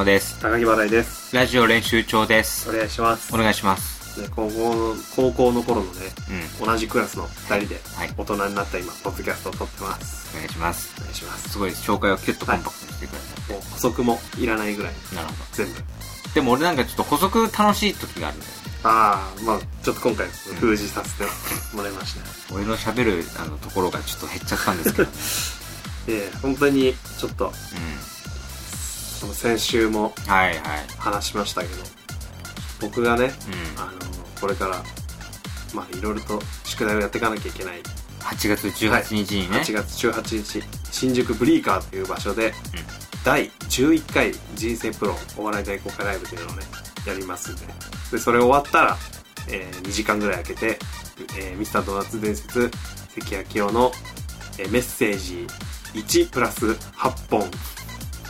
どうも、小玉です。高木払いです。ラジオ練習帳です。お願いします。お願いします。ね、高校の、高校の頃のね、うん。同じクラスの二人で、はい大人になった今、ポッドキャストを撮ってます。お願いします。お願いします。すごい。紹介をキュッとコンパクトにしてくださもう補足もいらないぐらい、い。なるほ全部。ど。でも俺なんかちょっと補足楽しい時があるんだよ。ああ、まあちょっと今回、封じさせてもらいました。俺の喋るあのところがちょっと減っちゃったんですけど。ええ本当に、ちょっと、先週もん。はいはい。話しましたけど、僕がね、うん。あの、これから、まあいろいろと宿題をやっていかなきゃいけない8月18日にね。8月18日新宿ブリーカーという場所で、第11回人生プロお笑い大公開ライブというのをねやりますんででそれ終わったら、えー2時間ぐらい空けて、えーミスタードーナツ伝説関明夫の、えーメッセージ1プラス8本、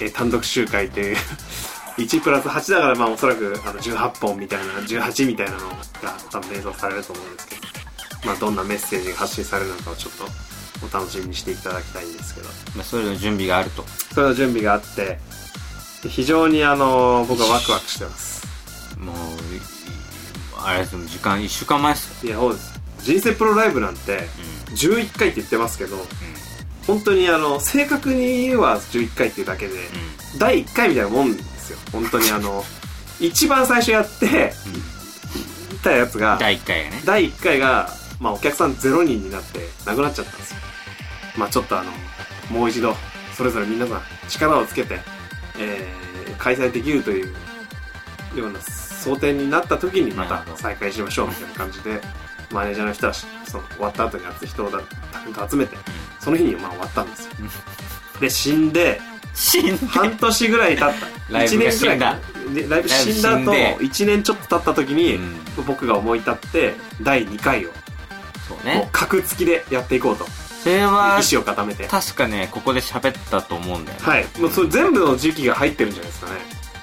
えー単独集会という 1プラス8だからまあおそらくあの18本みたいな18みたいなのが多分連想されると思うんですけどまあどんなメッセージが発信されるのかをちょっとお楽しみにしていただきたいんですけどまあ、そういうの準備があると。それの準備があってで非常にあの僕はワクワクしてますもう、あれですよ、時間1週間前っすよ。いやそうです人生プロライブなんてう11回って言ってますけどん。本当にあの正確に言えば11回っていうだけでうん。第1回みたいなもんですよ本当にあの 一番最初やってうん。たやつが第1回がね。第1回が、まあ、お客さん0人になってなくなっちゃったんですよまあちょっとあのもう一度それぞれ皆さん力をつけて、えー開催できるというような想定になった時にまた再開しましょうみたいな感じでマネージャーの人はその終わった後に人を集めてその日にまあ終わったんですよ。で死んで死んで？半年ぐらい経った。ライブが死んだ。でライブ死んだ後ライブ死んで。1年ちょっと経った時に、うん。僕が思い立って第2回をそうね。格付きでやっていこうと。それは、意思を固めて。確かね、ここで喋ったと思うんだよね。はい。もうそれ全部の時期が入ってるんじゃないですかね。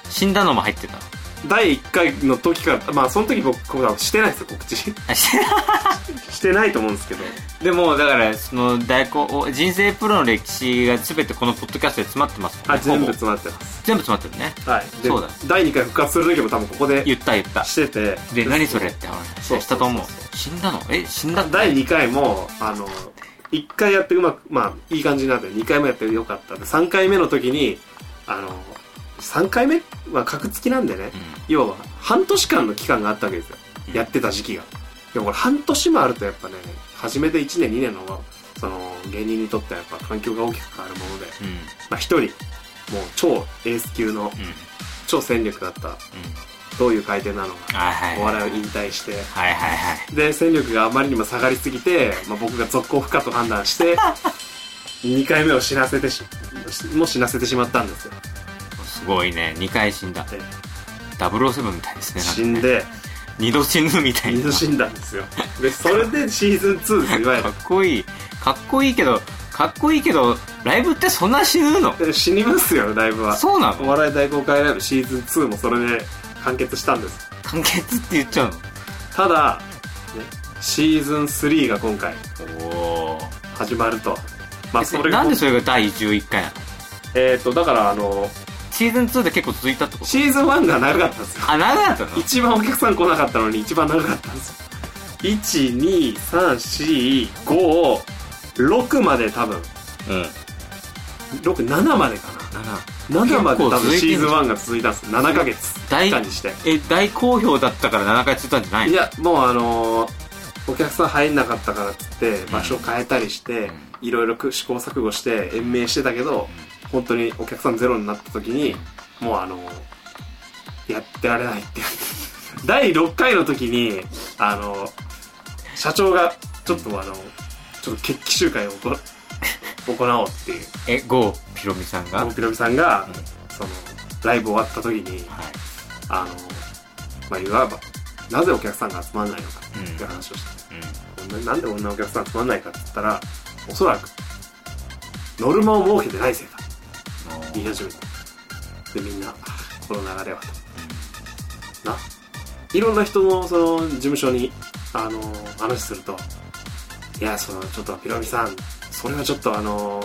死んだのも入ってた。第1回の時からまあその時僕してないですよ告知。してない。と思うんですけど。でも、だから、その、大根、人生プロの歴史が全てこのポッドキャストで詰まってます。あ全部詰まってます。全部詰まってるね。はい。でそうだ。第2回復活する時も多分ここで言った言った。してて。で、何それってそう。話したと思う。死んだの？え死んだ第2回もあの1回やってうまくまあいい感じになって2回もやってよかった。で3回目の時にあの3回目は格付きなんでね、うん。要は半年間の期間があったわけですよ、うんやってた時期がでもこれ半年もあるとやっぱね初めて1年2年のその芸人にとってはやっぱ環境が大きく変わるものでうん。まあ一人もう超エース級のうん。うん。超戦力だったどういう回転なのか。お笑いを引退してはいはいはい。で戦力があまりにも下がりすぎて、まあ、僕が続行不可と判断して 2回目を死なせてしもう死なせてしまったんですよすごいね。2回死んだ。で007みたいですね。ね死ん。で二度死ぬみたいな。二度死んだんですよでそれでシーズン2です いわゆかっこいい。かっこいいけど、かっこいいけど、ライブってそんな死ぬの？る死にますよライブはおそうなの？笑い大公開ライブシーズン2もそれで完結したんです完結って言っちゃうただ、ね、シーズン3が今回のお始まるとまあそれがなんでそれが第11回なの？えっ、とだからあのシーズン2で結構続いたってこと？シーズン1が長かったんですよ。あ、長かったの？一番お客さん来なかったのに一番長かったんですよ。12345まで多分。うん。67までかな。7まで多分シーズン1が続いたんです7ヶ月。大間にして。え、大好評だったから7回続いたんじゃないの？いやもうあのーお客さん入んなかったからっつって場所を変えたりして、いろいろ試行錯誤して延命してたけど本当にお客さんゼロになった時にもうあのーやってられないって。第6回の時にあのー社長がちょっとあのちょっと決起集会を行行おうっていう。え、ゴーピロミさんが？大ピロミさんが、うん。そのライブ終わった時にはい。あのまあいわばなぜお客さんが集まらないのかっていう話をして、うん。ななんでこんなお客さん集まらないかって言ったらおそらくノルマを設けてないせいだ言い始めた。でみんなこの流れはと。な。いろんな人のその事務所にあの話すると。いやそのちょっとピロミさんそれはちょっとあの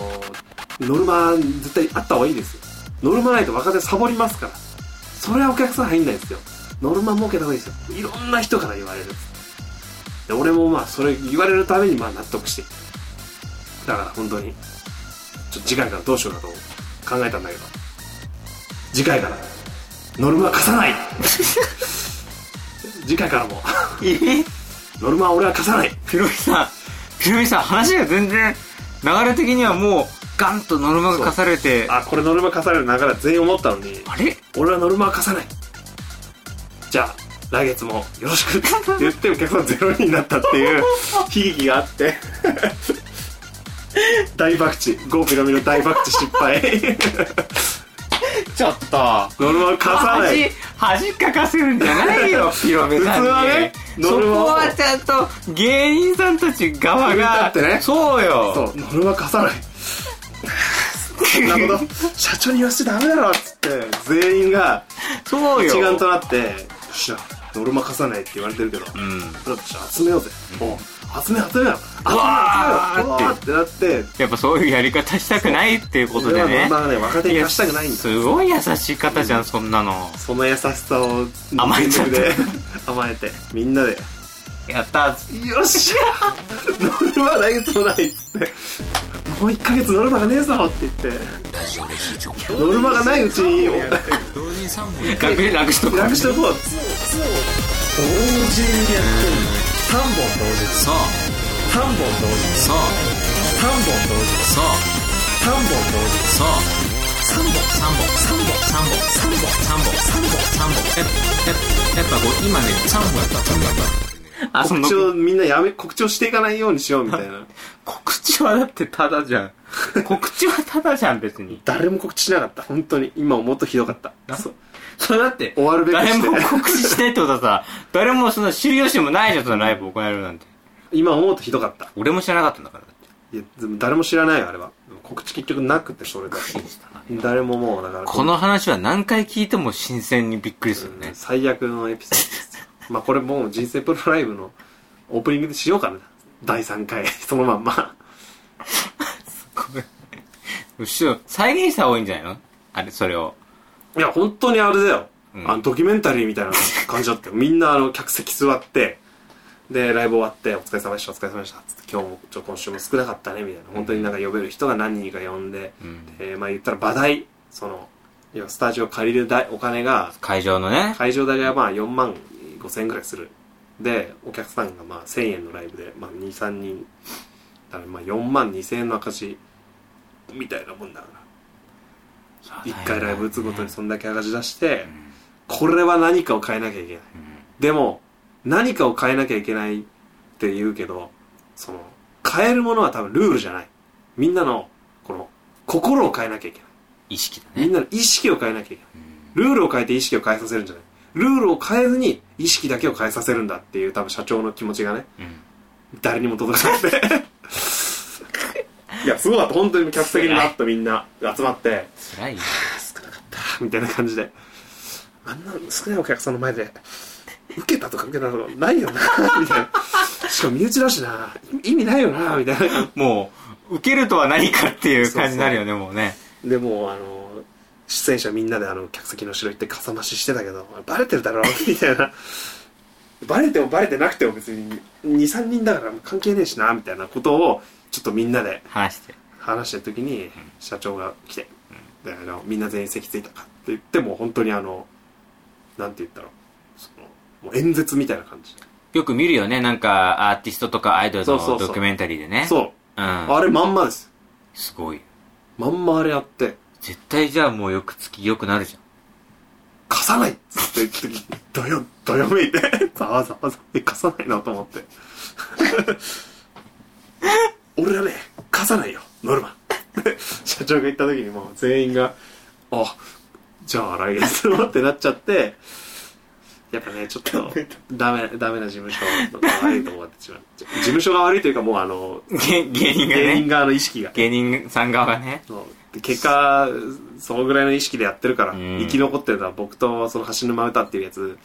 ノルマ絶対あった方がいいですよ。ノルマないと若手サボりますから。それはお客さん入んないですよ。ノルマ儲けた方がいいですよ。いろんな人から言われる。で俺もまあそれ言われるためにまあ納得して。だから本当にちょっと次回からどうしようかと考えたんだけど。次回から。ノルマ課さない。次回からも。え？ノルマは俺は課さない。ピロミさん、ピロミさん、話が全然、流れ的にはもう、ガンとノルマが課されて、ああこれノルマ課される流れは全員思ったのに。れ？俺はノルマは課さない。じゃあ来月もよろしくって言ってお客さんゼロ人になったっていう悲劇があって 大爆地。ゴーピラミの大爆地失敗。ちょっと。ノルマは課さない。恥、恥かかせるんじゃないよ、ピロミさんに。普通はねそノルマを。こはちゃんと、芸人さんたち側が、だってね。そうよ。そうノルマ課さない。そ んなこと社長に言わせちゃダメだろっつって全員がそうよ。一丸となってよっしゃノルマ課さないって言われてるけど、うん。集めようぜ、おう集め集めよう。集めようわーうわーってなって。やっぱそういうやり方したくないっていうことでね。まあね若手に貸したくないんだ。すごい優しい方じゃん、そんなの。その優しさを甘えちゃった全力で甘えて。みんなで。やったよっしゃノルマ来月もないっつって。もう1ヶ月ノルマがねえぞって言って。ノルマがないうちに楽に楽しとこう。楽しておこう同時にやって3本同時。そう。3本同時。そう。3本同時。そう。3本同時。そう。3本。3本、3本、3本、3本、3本、3本、3本。やっぱ、やっぱこう、今ね、3本やった、3本やった。あ、告知をみんなやめ告知をしていかないようにしようみたいな。告知はだってただじゃん。告知はただじゃん、別に。誰も告知しなかった。本当に。今もっとひどかった。そうそれだって、終わるべくして。誰も告知しないってことはさ、誰もその知る由もないじゃん、そのライブ行えるなんて。今思うとひどかった。俺も知らなかったんだから。だって。いやでも誰も知らないよあれは。告知結局なくてそれだ誰ももうだから。この話は何回聞いても新鮮にびっくりするね。最悪のエピソードです。まあこれもう人生プロライブのオープニングでしようかな。第3回 そのまんま。後ろ、再現した方がいいんじゃないの？あれ、それを。いや本当にあれだよ、うん。あのドキュメンタリーみたいな感じだったよ。みんなあの客席座ってでライブ終わって「お疲れ様でしたお疲れ様でした」つって「今日もちょ今週も少なかったね」みたいな。本当になんか呼べる人が何人か呼んで、うん。でまあ言ったら場代その要はスタジオ借りる代お金が会場のね。会場代がまあ4万5千円ぐらいする。でお客さんがまあ1000円のライブで、まあ、23人。だからまあ4万2千円の赤字みたいなもんだから1回ライブ打つごとにそんだけ赤字出して、これは何かを変えなきゃいけない、でも何かを変えなきゃいけないって言うけどその変えるものは多分ルールじゃない。みんなのこの心を変えなきゃいけない。意識だね。みんなの意識を変えなきゃいけない。ルールを変えて意識を変えさせるんじゃない。ルールを変えずに意識だけを変えさせるんだっていう多分社長の気持ちがねうん。誰にも届かなくていやすごかった。本当に客席になったみんな集まって。辛いよ。少なかった。みたいな感じで。あんな少ないお客さんの前で受けたとか受けたとかないよな みたいな。しかも身内だしな。意味ないよなみたいな。もう、受けるとは何かっていう感じになるよね、もうね。でもうあの出演者みんなであの客席の後ろ行ってかさ増ししてたけどバレてるだろ みたいな。バレてもバレてなくても別に23人だから関係ねえしなみたいなことをちょっとみんなで話して。話してる時に社長が来て、であのみんな全員席ついたかって言ってもう本当にあのなんて言ったらそのもう演説みたいな感じよく見るよね、なんか、アーティストとかアイドルのドキュメンタリーでね。そう、うん。あれまんまですすごい。まんまあれやって絶対じゃあもうよくつき良くなるじゃん。貸さないっつって言った時にどよどよめいてざわざわざ貸さないなと思って俺はね貸さないよノルマ。社長が言った時にもう全員があじゃあ来月のってなっちゃってやっぱねちょっとダメダメな事務所が悪いと思ってしまう。事務所が悪いというかもうあの芸芸人がね。芸人側の意識が。芸人さん側がね。結果そのぐらいの意識でやってるから、うん。生き残ってるのは僕とその橋沼歌っていうやつ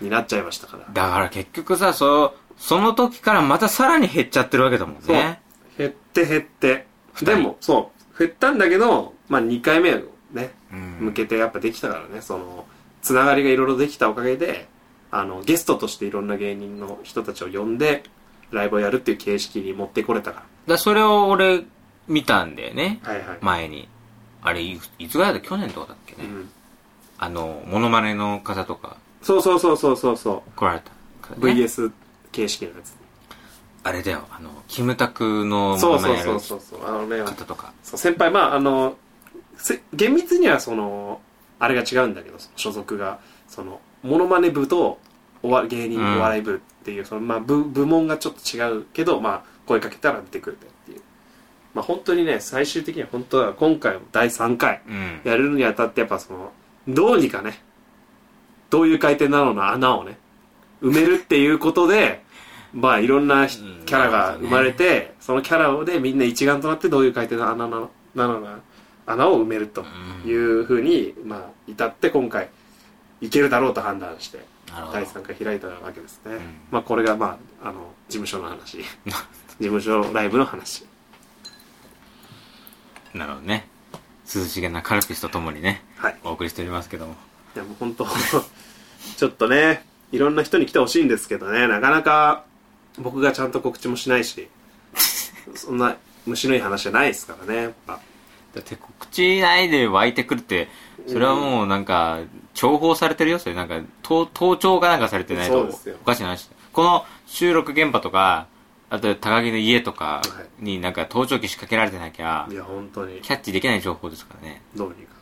になっちゃいましたから。だから結局さ、そう、その時からまたさらに減っちゃってるわけだもんね。減って減って。でもそう。減ったんだけどまあ2回目ねうん。向けてやっぱできたからね、その、つながりがいろいろできたおかげで、あの、ゲストとしていろんな芸人の人たちを呼んで、ライブをやるっていう形式に持ってこれたかだそれを俺見たんだよね。ら。はいはい。前に。あれいいつぐらいだ去年とかだっけね、うん。あのモノマネの方とか。そうそうそうそうそうそ来られたね、VS 形式のやつ。あれだよ。あのキムタクのモそうそうそうそう。そう。あのね、方とか。先輩、まあ、あの、せ厳密にはその、あれが違うんだけど、所属が、その、モノマネ部とおわ芸人うん。お笑い部っていう、その、まあ、部、部門がちょっと違うけど、まあ、声かけたら出てくるっていう。まあ、本当にね、最終的には本当は今回も第3回うん。やるにあたって、やっぱその、どうにかね、どういう回転なのの穴をね、埋めるっていうことで、まあいろんなキャラが生まれて、そのキャラでみんな一丸となってどういう回転の穴なのなのが穴を埋めるというふうに、まあ至って今回いけるだろうと判断して第なるほど。3回開いたわけですね、ん。まあこれがまああの事務所の話。事務所ライブの話。なるほどね。涼しげなカルピスとともにねはい。お送りしておりますけども。いやもう本当 ちょっとねいろんな人に来てほしいんですけどねなかなか僕がちゃんと告知もしないし そんな虫のいい話じゃないですからねやっぱ。だって告知ないで湧いてくるってそれはもうなんか重宝されてるよそれ。なんか盗盗聴かなんかされてないとおかしな話。この収録現場とかあと高木の家とかになんか盗聴器仕掛けられてなきゃいや本当に。キャッチできない情報ですからね。どうにか。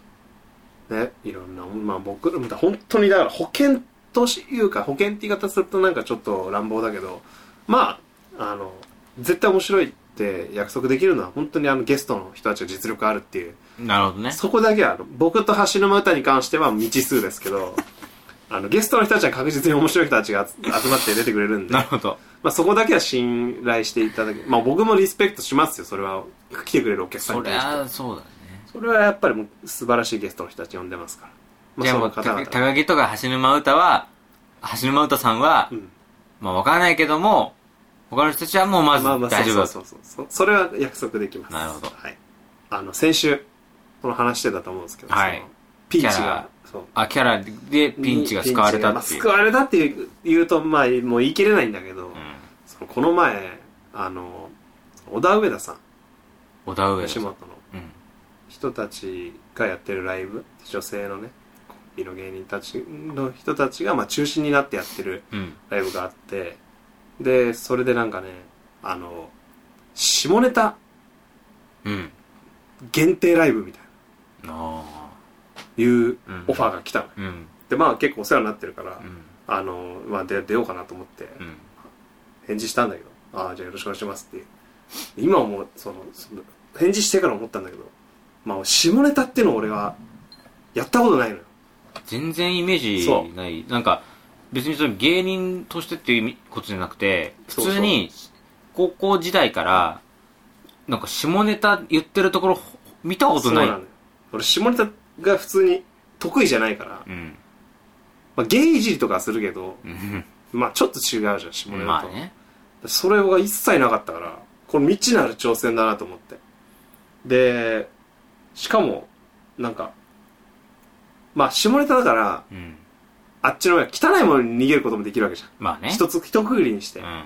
ねいろんなまあ僕らも本当にだから保険というか保険って言い方するとなんかちょっと乱暴だけどまああの絶対面白いって約束できるのは本当にあのゲストの人たちが実力あるっていう。なるほどね。そこだけは僕と橋沼歌に関しては未知数ですけど あのゲストの人たちは確実に面白い人たちが集集まって出てくれるんでなるほど。まあ、そこだけは信頼していただけまあ僕もリスペクトしますよ。それは来てくれるお客さんに対して。ゃそうだね。それはやっぱりもう素晴らしいゲストの人たち呼んでますから。まあ、じゃあもう高木とか橋沼歌は橋沼歌さんは、うんまあわからないけども他の人たちはもうまずまあまあ、大丈夫だそうそうそう。そう。それは約束できます。なるほど。はい。あの、先週、この話してたと思うんですけど、はい。そのピンチキャラ。が、そう。あキャラでピンチが救われたまあっていう、救われたっていう言うと、まあ、もう言い切れないんだけど、うん。そのこの前、あの、小田上田さん、小田上吉本のうん。人たちがやってるライブ、女性のね、美の芸人たちの人たちが、まあ、中心になってやってるうん。ライブがあってでそれでなんかねあの下ネタうん。限定ライブみたいあないううん。オファーが来たの、あうん。でまあ結構お世話になってるから、うん。あのまあ出出ようかなと思ってうん。返事したんだけど「ああじゃあよろしくお願いします」って。今思うそのその返事してから思ったんだけどまあ下ネタっていうのを俺はやったことないのよ全然イメージない。なんか別にその芸人としてっていうことじゃなくて普通に高校時代からなんか下ネタ言ってるところ見たことない。俺下ネタが普通に得意じゃないから、うん。まあ、ゲイいじりとかはするけどうん。まあちょっと違うじゃん下ネタと、まあね。それが一切なかったからこれ未知なる挑戦だなと思って。でしかもなんかまあ下ネタだからうん。あっちの汚いものに逃げることもできるわけじゃん。まあね。一つ一区切りにして、うん。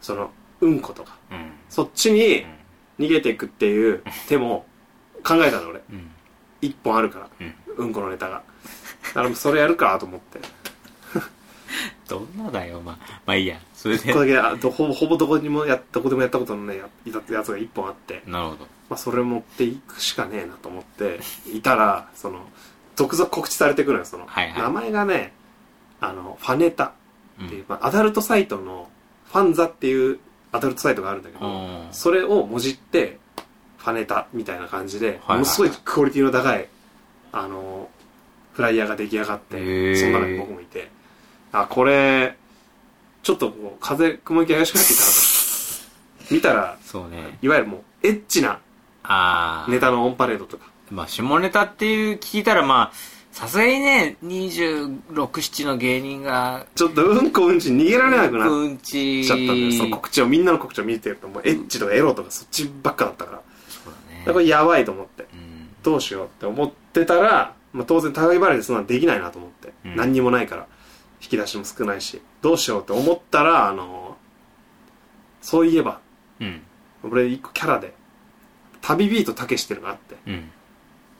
そのうんことか。うん。そっちに逃げていくっていう手も考えたの俺。うん。一本あるからうん。うんこのネタが。だからもうそれやるかと思って。どんなだよまあ。まあいいや。それで。一個だけあどほぼほぼどこにもやどこでもやったことのねやいたやつが一本あって。なるほど。まあ、それ持っていくしかねえなと思っていたらその続々告知されてくるのよその、はいはい。名前がねあのファネタうんっていう、まあ、アダルトサイトのファンザっていうアダルトサイトがあるんだけど、うん。それをもじってファネタみたいな感じで、はいはい。ものすごいクオリティの高いあのフライヤーが出来上がってへー。その中に僕もいて。あこれちょっとこう風雲行き怪しくなってきたなと。見たらそうね。いわゆるもうエッチなああネタのオンパレードとかまあ下ネタっていう聞いたらまあさすがにね267の芸人がちょっとうんこうんち逃げられなくなっうんちちゃったんだよ。その告知をみんなの告知を見てるともうエッチとかエロとかそっちばっかだったから。そうだね。だからやばいと思ってうん。どうしようって思ってたら、まあ、当然高木払いでそんなのできないなと思って、うん。何にもないから引き出しも少ないし。どうしようって思ったらあのそういえばうん。俺一個キャラで旅ビートたけしっていうのがあって。うん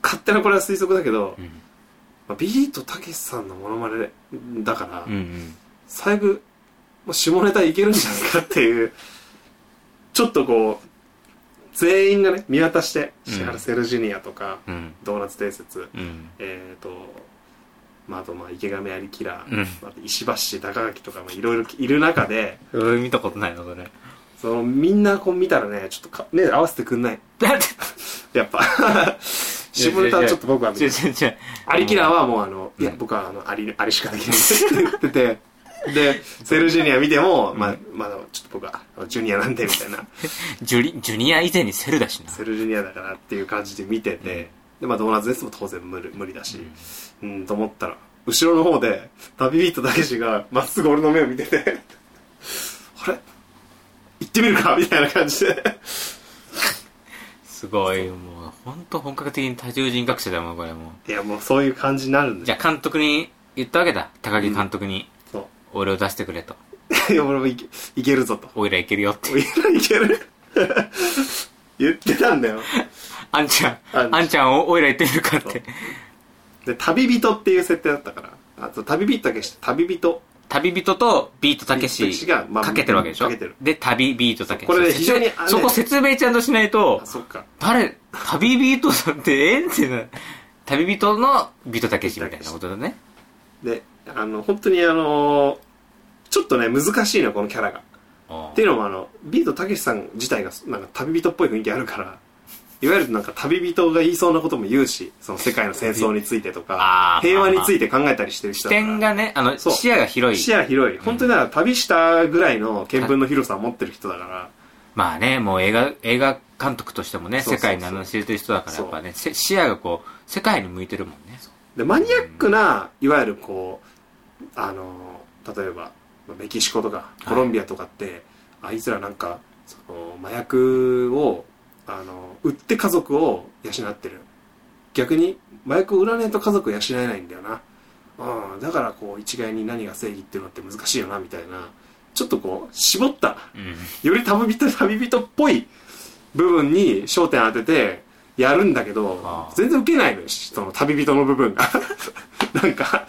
勝手なこれは推測だけど、うん。まあ、ビートたけしさんのモノマネだから、うんうん。最悪もう下ネタいけるんじゃないかっていうちょっとこう全員がね見渡してうん。石原セルジュニアとか、うん。ドーナツ伝説うん。えっ、とまあ、あとまあ池上有キラー、うん。あと石橋高垣とかもいろいろいる中で俺見たことないのそれ。そのみんなこう見たらねちょっとか目合わせてくんない。だってやっぱ下ネタはちょっと僕は見違うる違う違う。アリキラーはもうあの、いやうん僕はあのアリアリしかできない。って言っててでセルジュニア見ても、まあまだちょっと僕はジュニアなんでみたいな。ジュリジュニア以前にセルだしな。セルジュニアだからっていう感じで見てて、でまあドーナツですも当然無理無理だし、うん、と思ったら後ろの方で旅ビートたけしがまっすぐ俺の目を見てて あれ？行ってみるか？みたいな感じですごい。もう本当本格的に多重人格者だもんこれも。いやもうそういう感じになるんでじゃあ監督に言ったわけだ。高木監督に、そ俺を出してくれと。ういや俺もいけいけるぞと。おいらいけるよって。おいらいける。言ってたんだよ。あんちゃんあんちゃん。あんちゃんをおいら行ってみるかって。で旅人っていう設定だったから。あと旅人たけし旅人旅人とビートたけしかけてるわけでしょ？で旅ビートたけし。これね非常にそこ説明ちゃんとしないと誰旅ビートさんってえ？えってな旅人のビートたけしみたいなことだね。であの本当にあのちょっとね難しいのこのキャラが。っていうのもあのビートたけしさん自体がなんか旅人っぽい雰囲気あるからいわゆるなんか旅人が言いそうなことも言うしその世界の戦争についてとか平和について考えたりしてる視人だから。点がねあの視野が広い。視野広い。本当にだから旅したぐらいの見聞の広さを持ってる人だから。まあねもう映画映画監督としてもね世界に名の知れてる人だからやっぱねせ視野がこう世界に向いてるもんね。でマニアックないわゆるこうあの例えばまあメキシコとかコロンビアとかって、あいつらなんかその麻薬をあの売って家族を養ってる。逆に麻薬を売らないと家族を養えないんだよな。うんだからこう一概に何が正義っていうのって難しいよなみたいな。ちょっとこう絞ったうん。より旅人 旅人っぽい部分に焦点当ててやるんだけど全然受けないのよその旅人の部分。が なんか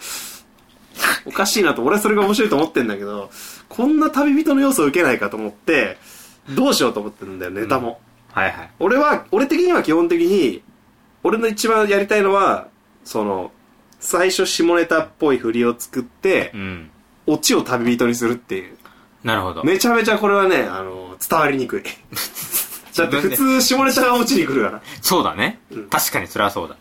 おかしいなと俺はそれが面白いと思ってんだけどこんな旅人の要素を受けないかと思ってどうしようと思ってるんだよネタも、はいはい。俺は俺的には基本的に俺の一番やりたいのはその最初下ネタっぽい振りを作ってうん。オチを旅人にするっていう。なるほど。めちゃめちゃこれはね、あの、伝わりにくい。だって普通下ネタが落ちに来るから。そうだね、うん。確かにそれはそうだ。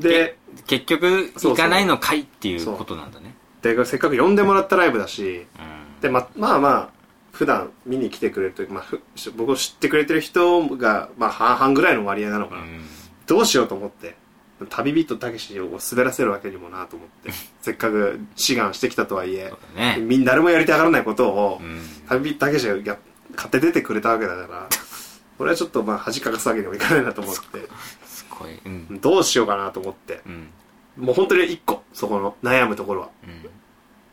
で、結局行かないのかいっていうことなんだね。でせっかく呼んでもらったライブだし、うん。で、ま、まあまあ、普段見に来てくれるというか、まあ、ふ僕を知ってくれてる人が、まあ半々ぐらいの割合なのかな。うんどうしようと思って。旅人たけしを滑らせるわけにもなと思って。せっかく志願してきたとはいえねみんな誰もやりたがらないことを、うん旅人たけしがや買って出てくれたわけだから、これはちょっとまあ恥かかすわけにもいかないなと思って。すごいうんどうしようかなと思って。うんもう本当に一個、そこの悩むところは。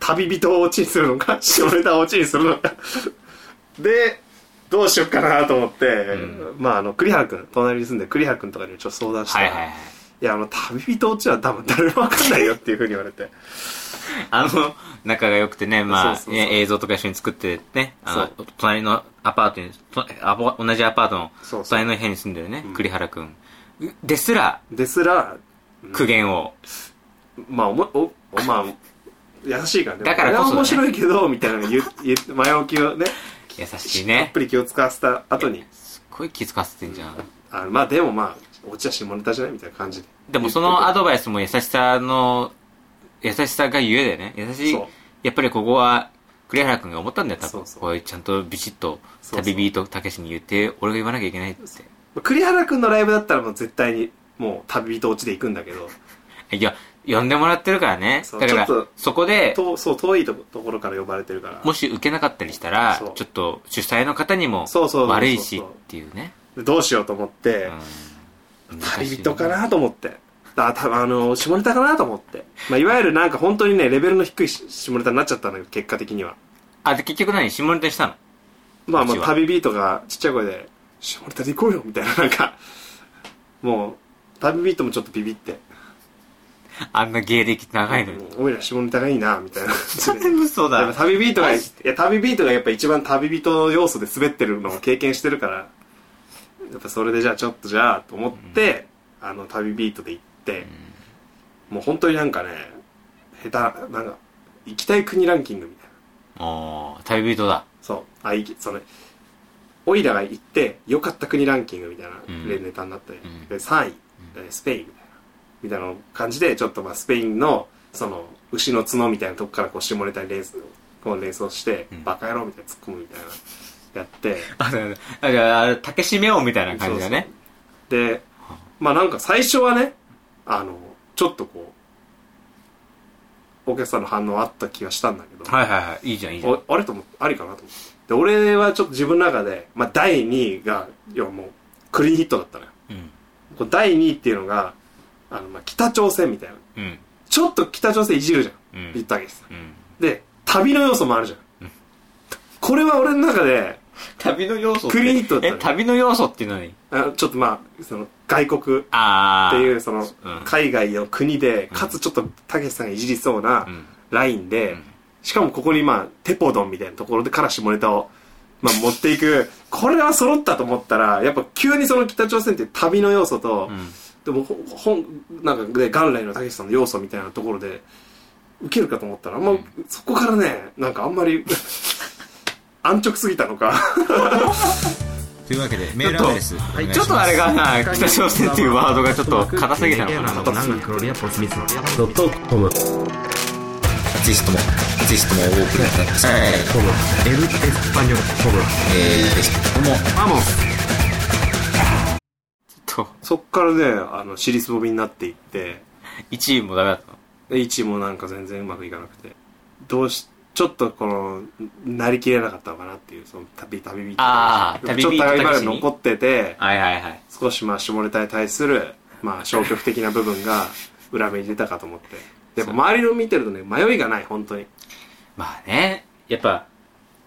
うん旅人をオチにするのか、下ネタをオチにするのか？で、どうしようかなと思って、うまああの、栗原くん、隣に住んでる栗原くんとかにもちょっと相談した。ら、はいはいはい。いや、あの、旅人オチは多分誰もわかんないよっていうふうに言われて。あの、仲が良くてね、まあ、映像とか一緒に作ってね、あのそ、隣のアパートに、同じアパートのそうそう。隣の部屋に住んでるねうん、栗原くん。ですら、ですら、苦言を。まあ、おも、お、おまあ、優しいからね。だからこそだね面白いけど、みたいなの言う、言う前置きをね、優しいたっねぷ。り気を使わせた後に、すっごい気遣わせてんじゃん。あまあでもまあ、オチは下ネタじゃない？みたいな感じで。でもそのアドドバイスも優しさの、優しさがゆえでね、優しいやっぱりここは、栗原くんが思ったんだよ、多分。こうちゃんとビシッと、旅ビートたけしに言って、俺が言わなきゃいけないって。栗原くんのライブだったらもう絶対に、もう旅人落ちで行くんだけど、いや、呼んでもらってるからね。だからそこで、とそう、遠いとところから呼ばれてるから。もし受けなかったりしたら、ちょっと主催の方にも悪いしっていうね。でどうしようと思って、うん旅人かなと思って。あ、たあの、下ネタかなと思って。まあ、いわゆるなんか本当にね、レベルの低いし下ネタになっちゃったんだけど、結果的には。あ、で、結局何？下ネタしたの？まあまあ、旅ビートがちっちゃい声で、下ネタで行こうよみたいな、なんか、もう、旅ビートもちょっとビビって、あんな芸歴長いのに。おいら下ネタがいいな、みたいな。嘘だ。旅ビートが、いや、旅ビートがやっぱ一番旅人の要素で滑ってるのを経験してるから、やっぱそれでじゃあちょっとじゃあと思って、あの旅ビートで行って、もう本当になんかね、下手、なんか、行きたい国ランキングみたいな。おー、旅人だ。そう。あ、いき、その、オイラが行って良かった国ランキングみたいなうんネタになって、んで3位、えスペインみたいな、感じで、ちょっとまあスペインの、その、牛の角みたいなとこからこう下ネタにレース、こう連想して、うんバカ野郎みたいな突っ込むみたいな、やって、あ、だから、あ、あれ、竹締めようみたいな感じだね。で、まあなんか最初はね、あの、ちょっとこう、お客さんの反応あった気がしたんだけど、はいはいはい。いいじゃん、いいじゃん。おあれと思ありかなと思ってで俺はちょっと自分の中で、まあ、第2位が要はもうクリーンヒットだったのようん。こう第2位っていうのがあの、まあ、北朝鮮みたいな。うん。ちょっと北朝鮮いじるじゃん、うん。言ったわけです。うん。で旅の要素もあるじゃん、これは俺の中で旅の要素って？クリートえ、ね旅の要素っていうのにあちょっとまあその外国っあー。ていうそのうん。海外の国でかつちょっとたけしさんがいじりそうなうん。ラインで、うん。しかもここにまあテポドンみたいなところでから下ネタを、まあ、持っていくこれは揃ったと思ったらやっぱ急にその北朝鮮っていう旅の要素と、うん。でもほ本なんかで元来のたけしさんの要素みたいなところで受けるかと思ったらあんま、うん。そこからねなんかあんまり 安直すぎたのか。というわけでメールアドレスちょっとあれがな、北朝鮮っていうワードがちょっと硬すぎたのかな。硬すぎクロリアポスミスドットコムぜひともぜひともお送りください。コム。エルエスパニョル。コムえー、ぜひともそっからねあの尻すぼみになっていって。1位もダメだったの。で位置もなんか全然うまくいかなくて。どうしちょっとこのなりきれなかったのかなっていうその旅旅人あーちょっとま残っててはいはいはい。少しまあ下ネタに対するまあ消極的な部分が裏目に出たかと思って。やっぱ周りの見てるとね迷いがない本当に。まあね、やっぱ、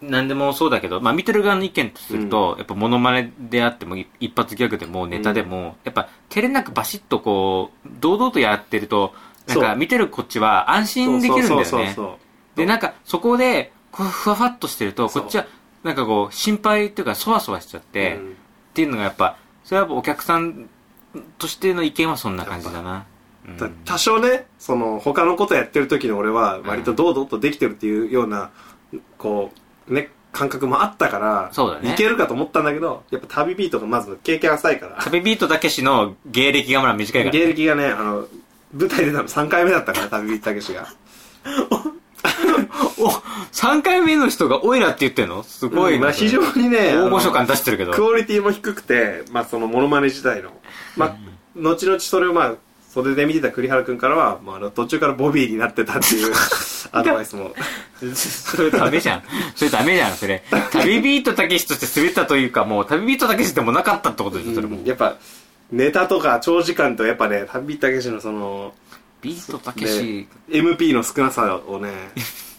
何でもそうだけど、まあ見てる側の意見とすると、やっぱモノマネであっても、い一発ギャグでもネタでも、やっぱ照れなくバシッとこう、堂々とやってると、なんか見てるこっちは安心できるんだよね。で、なんかそこで、こうふわふわっとしてると、こっちは、なんかこう、心配っていうか、そわそわしちゃって、うん。っていうのがやっぱ、それはお客さんとしての意見はそんな感じだな。多少ねその他のことやってる時の俺は割と堂々とできてるっていうようなこうね感覚もあったからそうだね。いけるかと思ったんだけどやっぱ旅ビートがまず経験浅いから。旅ビートたけしの芸歴がまだ短いから、芸歴がねあの舞台出たの3回目だったから旅ビートたけしが。お、3回目の人がオイラって言ってんの？すごいな、うんまあ、非常にね大御所感出してるけど。クオリティも低くてまあそのモノマネ自体の。まあ後々それをまあ袖で見てた栗原君からは、まあ、あの途中からボビーになってたっていう アドバイスもそれダメじゃん。それダメじゃん、それ。旅ビートたけしとして滑ったというか、もう旅ビートたけしでもなかったってことでしょ、それも。やっぱネタとか長時間とやっぱね旅たけしのそのビートたけし、MP の少なさをね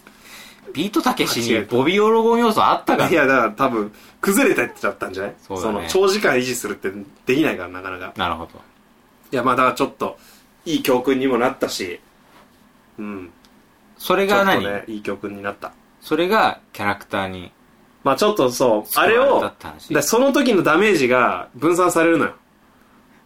ビートたけしにボビーオロゴン要素あったから。いやだから多分崩れてっちゃったんじゃない？そねの長時間維持するってできないからなかなかなるほど。いやまあだからちょっといい教訓にもなったし。うん。それちょっとが何、ねいい教訓になった。それがキャラクターに。まあちょっとそうあれをその時のダメージが分散されるのよ。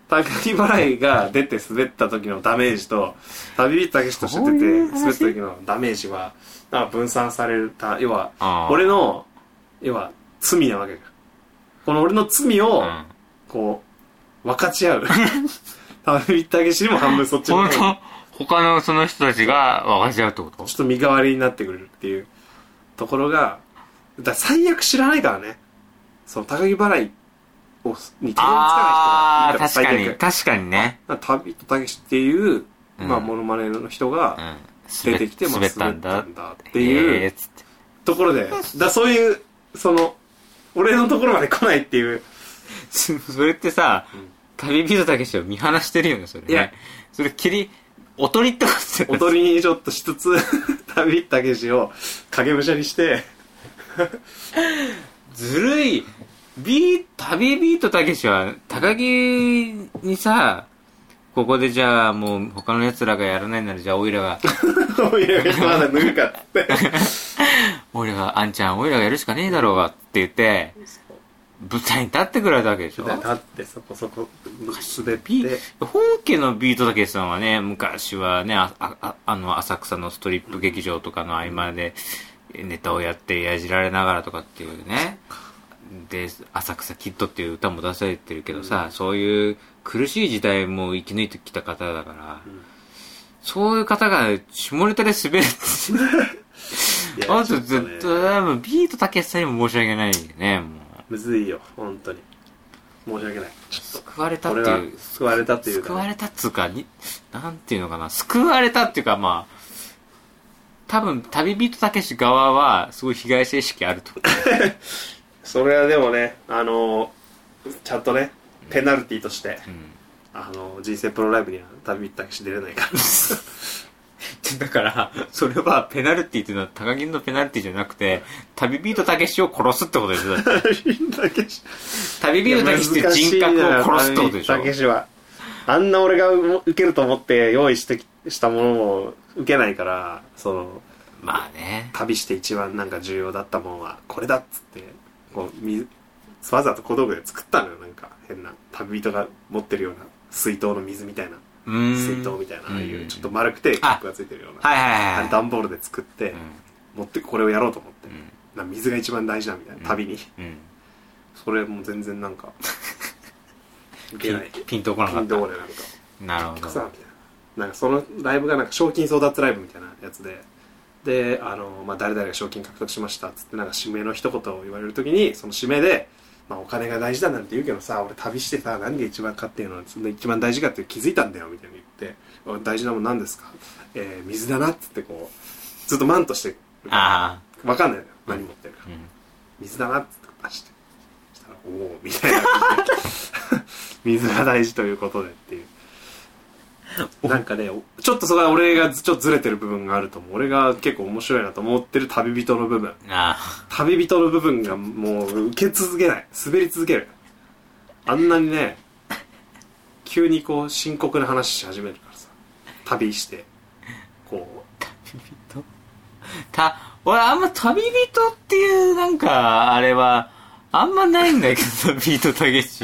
高木払いが出て滑った時のダメージと旅人たけしとして出て滑った時のダメージはなんか分散された要はあー。俺の要は罪なわけ。この俺の罪をうん。こう分かち合う 旅人たけしにも半分そっちの本方当？他のその人たちが分かち合うってこと？ちょっと身代わりになってくれるっていうところがだ最悪知らないからね。その高木払いをに手のつかない人がいたら確かに、確かにね。旅とたけしっていう、うん。まあモノマネの人うがん。出てきて、まあ滑ったんだ。滑ったんだって。いう。ところでだそういうその俺のところまで来ないっていう。それってさ、旅人たけしを見放してるよね、それね。いや。それ、切り、おとりってことだよ踊りにちょっとしつつ 旅たけしを影武者にして。ずるい。ビー、旅ビートたけしは、高木にさ、ここでじゃあもう他の奴らがやらないならじゃあオイラが、おいらが まだ脱ぐかって。オイラが、あんちゃんオイラがやるしかねえだろうがって言って、舞台に立ってくれたわけでしょ？立ってそこそこ滑っビて本家のビートたけしさんはね、昔はね、あ、あ、ああの、浅草のストリップ劇場とかの合間で、ネタをやってやじられながらとかっていうね。で、浅草キッドっていう歌も出されてるけどさ、そういう苦しい時代も生き抜いてきた方だから、そういう方が下ネタで滑るって。あとずっとビートたけしさんにも申し訳ないよね、もう。むずいよ本当に申し訳ない救われたっていう。救われたっていうか救われたっつうか、に、なんていうのかな、救われたっていうか、まあ、多分、旅人たけし側は、すごい被害者意識あると。それはでもねあのちゃんとねペナルティとして、うん。あの人生プロライブには旅たけし出れないから だから、それは、ペナルティっていうのは、高木のペナルティじゃなくて、旅人たけしを殺すってことでしょだって旅人たけしって人格を殺すってことでしょたけしはあんな俺が受けると思って用意してきしたものを受けないからそのまあね。旅して一番なんか重要だったものはこれだっつってこう水わざと小道具で作ったのよなんか変な旅人が持ってるような水筒の水みたいな。水筒みたいなああいうちょっと丸くてキャップがついてるような。はいはいあれはい。段ボールで作ってうん。持ってこれをやろうと思って。うん。な水が一番大事だみたいな旅に。うん。それも全然なんか受ピンけない。ピンとこなピかった。ンとこれなんか。なるほど。草みたいな。なんかそのライブがなんか賞金争奪ライブみたいなやつで。であの、まあ、誰々が賞金獲得しましたっつってなんか指名の一言を言われる時にその指名で、まあ、お金が大事だなんて言うけどさ俺旅してさ何が一番かっていうの？はそんな一番大事かって気づいたんだよみたいに言って。お大事なもん何ですか、えー水だなっつってこうずっとマンとしてる。あわかんないのよ何持ってるか。あ。うん。水だなって出して。そしたらおおみたいな。水が大事ということでっていう なんかねちょっとそれは俺がちょっとずれてる部分があると思う。俺が結構面白いなと思ってる旅人の部分。あ旅人の部分がもう受け続けない。滑り続ける。あんなにね急にこう深刻な話し始めるからさ。旅して。こう。あ。た、俺あんま旅人っていうなんか、あれは、あんまないんだけど、ビートたけし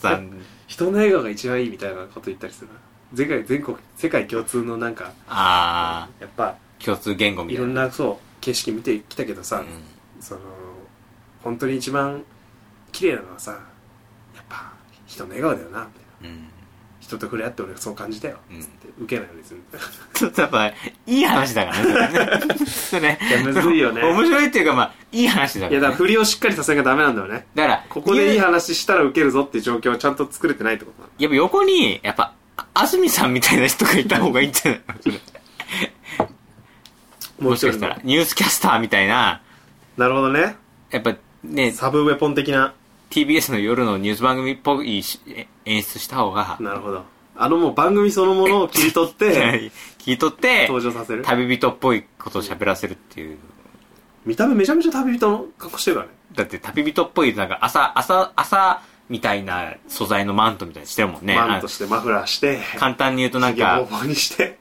さん。人の笑顔が一番いいみたいなこと言ったりするな世界全国世界共通のなんかああ、やっぱ共通言語みいろたいな。んなそう景色見てきたけどさ、うんその本当に一番綺麗なのはさやっぱ人の笑顔だよなみたいなうん。人と触れ合って俺そう感じたよ、うんつって受けないようにするちょっとやっぱ、いい話だからね、それね。いやむずいよね面白いっていうか、まあ、いい話だから、ね。いやだから振りをしっかりさせなきゃダメなんだよねだから、ここでいいや話したら受けるぞっていう状況をちゃんと作れてないってことなのっぱ横に、やっぱ、あ安住さんみたいな人がいた方がいいんじゃない？のそれもしかしたら、ニュースキャスターみたいな、なるほどね。やっぱね、サブウェポン的な。TBS の夜のニュース番組っぽい演出した方が、なるほど。あのもう番組そのものを切り取って 聞い。取って、登場させる。旅人っぽいことを喋らせるっていう。見た目めちゃめちゃ旅人の格好してるからね。だって旅人っぽい、なんか朝、朝、朝みたいな素材のマントみたいにしてるもんね。マンとしてマフラーしてあ簡単に言うとなんか、ぼうにして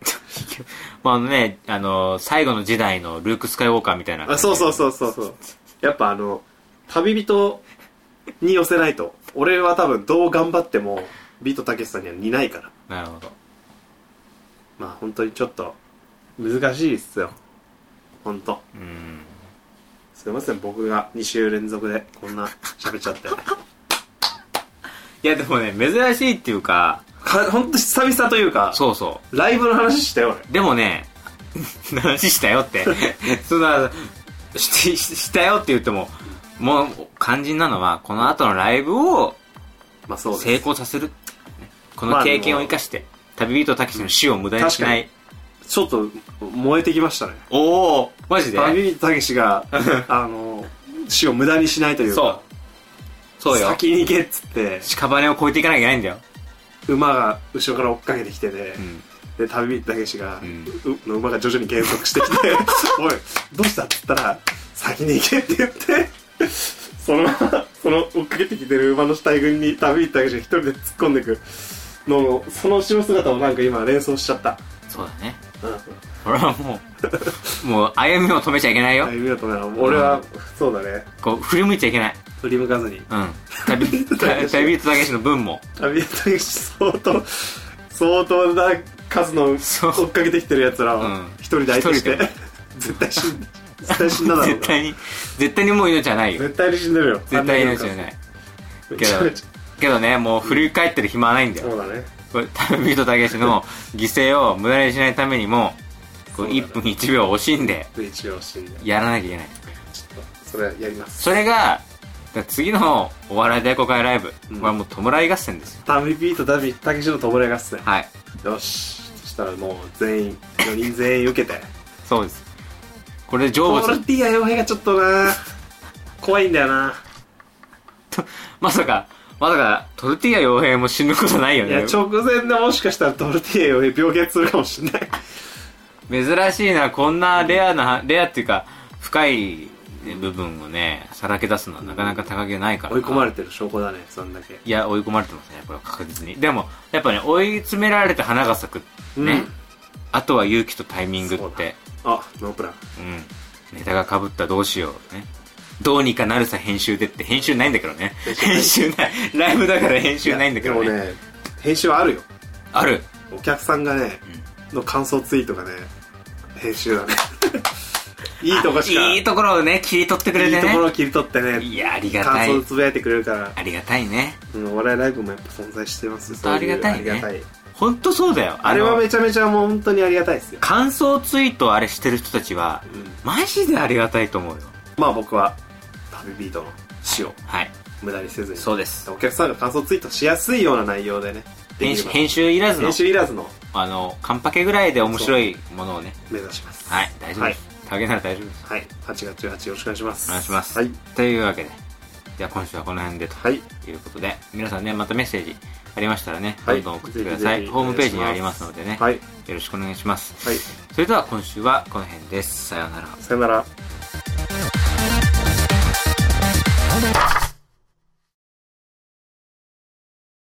まあ、あのね、あの、最後の時代のルーク・スカイウォーカーみたいな感じ。あそうそうそうそうそうやっぱあの旅人に寄せないと俺は多分どう頑張ってもビートたけしさんには似ないからなるほど。まあ本当にちょっと難しいっすよ本当うん。すいません僕が2週連続でこんな喋っちゃっていや、でもね、珍しいっていうか、か本当久々というかそうそライブの話したよう。でもね、話したよって。そんな、しししたよって言っても、もう肝心なのは、この後のライブを俺まあそうです成功させる。この経験を生かして、旅人たけしの死を無駄にしない。ちょっと燃えてきましたねおおマジで？旅人たけしが あの死を無駄にしないというかそう。そうよ。先に行けっつって。屍を越えていかなきゃいけないんだよ。馬が後ろから追っかけてきてて、うん。で旅人たけしが、ん。う馬が徐々に減速してきて「おいどうした?」っつったら「先に行け」って言って。そのままその追っかけてきてる馬の死体群に旅人たけしが一人で突っ込んでく。のをその後ろ姿をなんか今連想しちゃった。そうだね。うんこれはもうもう歩みを止めちゃいけないよ。歩みだとね俺は、そうだね。こう振り向いちゃいけない。振り向かずに。うん。旅旅人たけしの分も。旅人たけし相当相当な数の追っかけてきてるやつらをうん。一人で相手して、絶対死ん絶対死んだだろうな。絶対に絶対にもう命はないよ。絶対に死んでるよ。絶対に命はない。けどけどねもう振り返ってる暇はないんだよ。そうだね。旅人たけしの犠牲を無駄にしないためにもそうだね。1分1秒惜しんで。で一応死んで。やらなきゃいけない。ちょっとそれやります。それが次のお笑い大公開ライブ、はもう弔い合戦ですよ。旅ビート旅たけしの弔い合戦。はい。よし。そしたらもう全員4人全員受けて。そうです。これで成トル仏ティーヤ傭兵がちょっとな怖いんだよな。まさかまさかトルティーヤ傭兵も死ぬことないよいやね直前でもしかしたらトルティーヤ傭兵病欠するかもしんない珍しいなこんなレアなレアっていうか深い部分をねさらけ出すのはなかなか高木がないから。追い込まれててる証拠だねそんだけ。いや追い込まれてますねこれは確実に。でもやっぱね追い詰められて花が咲くね、うん。あとは勇気とタイミングって。あノープラン。うん。ネタがかぶったらどうしようね。どうにかなるさ編集でって編集ないんだけどね。編集ない。ライブだから編集ないんだけどね。でもね編集はあるよ。ある。お客さんがね、の感想ツイートがね編集だね。いいとこしか。いいところをね切り取ってくれてね。いいところを切り取ってね。いやありがた感い想つぶやいてくれるから、ありがたいね。うん、お笑いライブもやっぱ存在してます本当ありがたいね。ありがたい本当そうだよ。あれはのめちゃめちゃもう本当にありがたいですよ、感想ツイートあれしてる人たちはうん。マジでありがたいと思うよ。まあ僕は旅ビートの死をはい。無駄にせずに。そうです。お客さんが感想ツイートしやすいような内容でね。編集いらずの。編集いらずのあのカンパケぐらいで面白いものをね。目指します。はい大丈夫です。影なら大丈夫です。はい。8月18日よろしくお願いします。お願いします、はい。というわけでじゃあ今週はこの辺でとはい。いうことで皆さんねまたメッセージありましたらね、はい。どんどん送ってください。ホームページにありますのでね、はい。よろしくお願いします。はい。それでは今週はこの辺です。さようなら。さよなら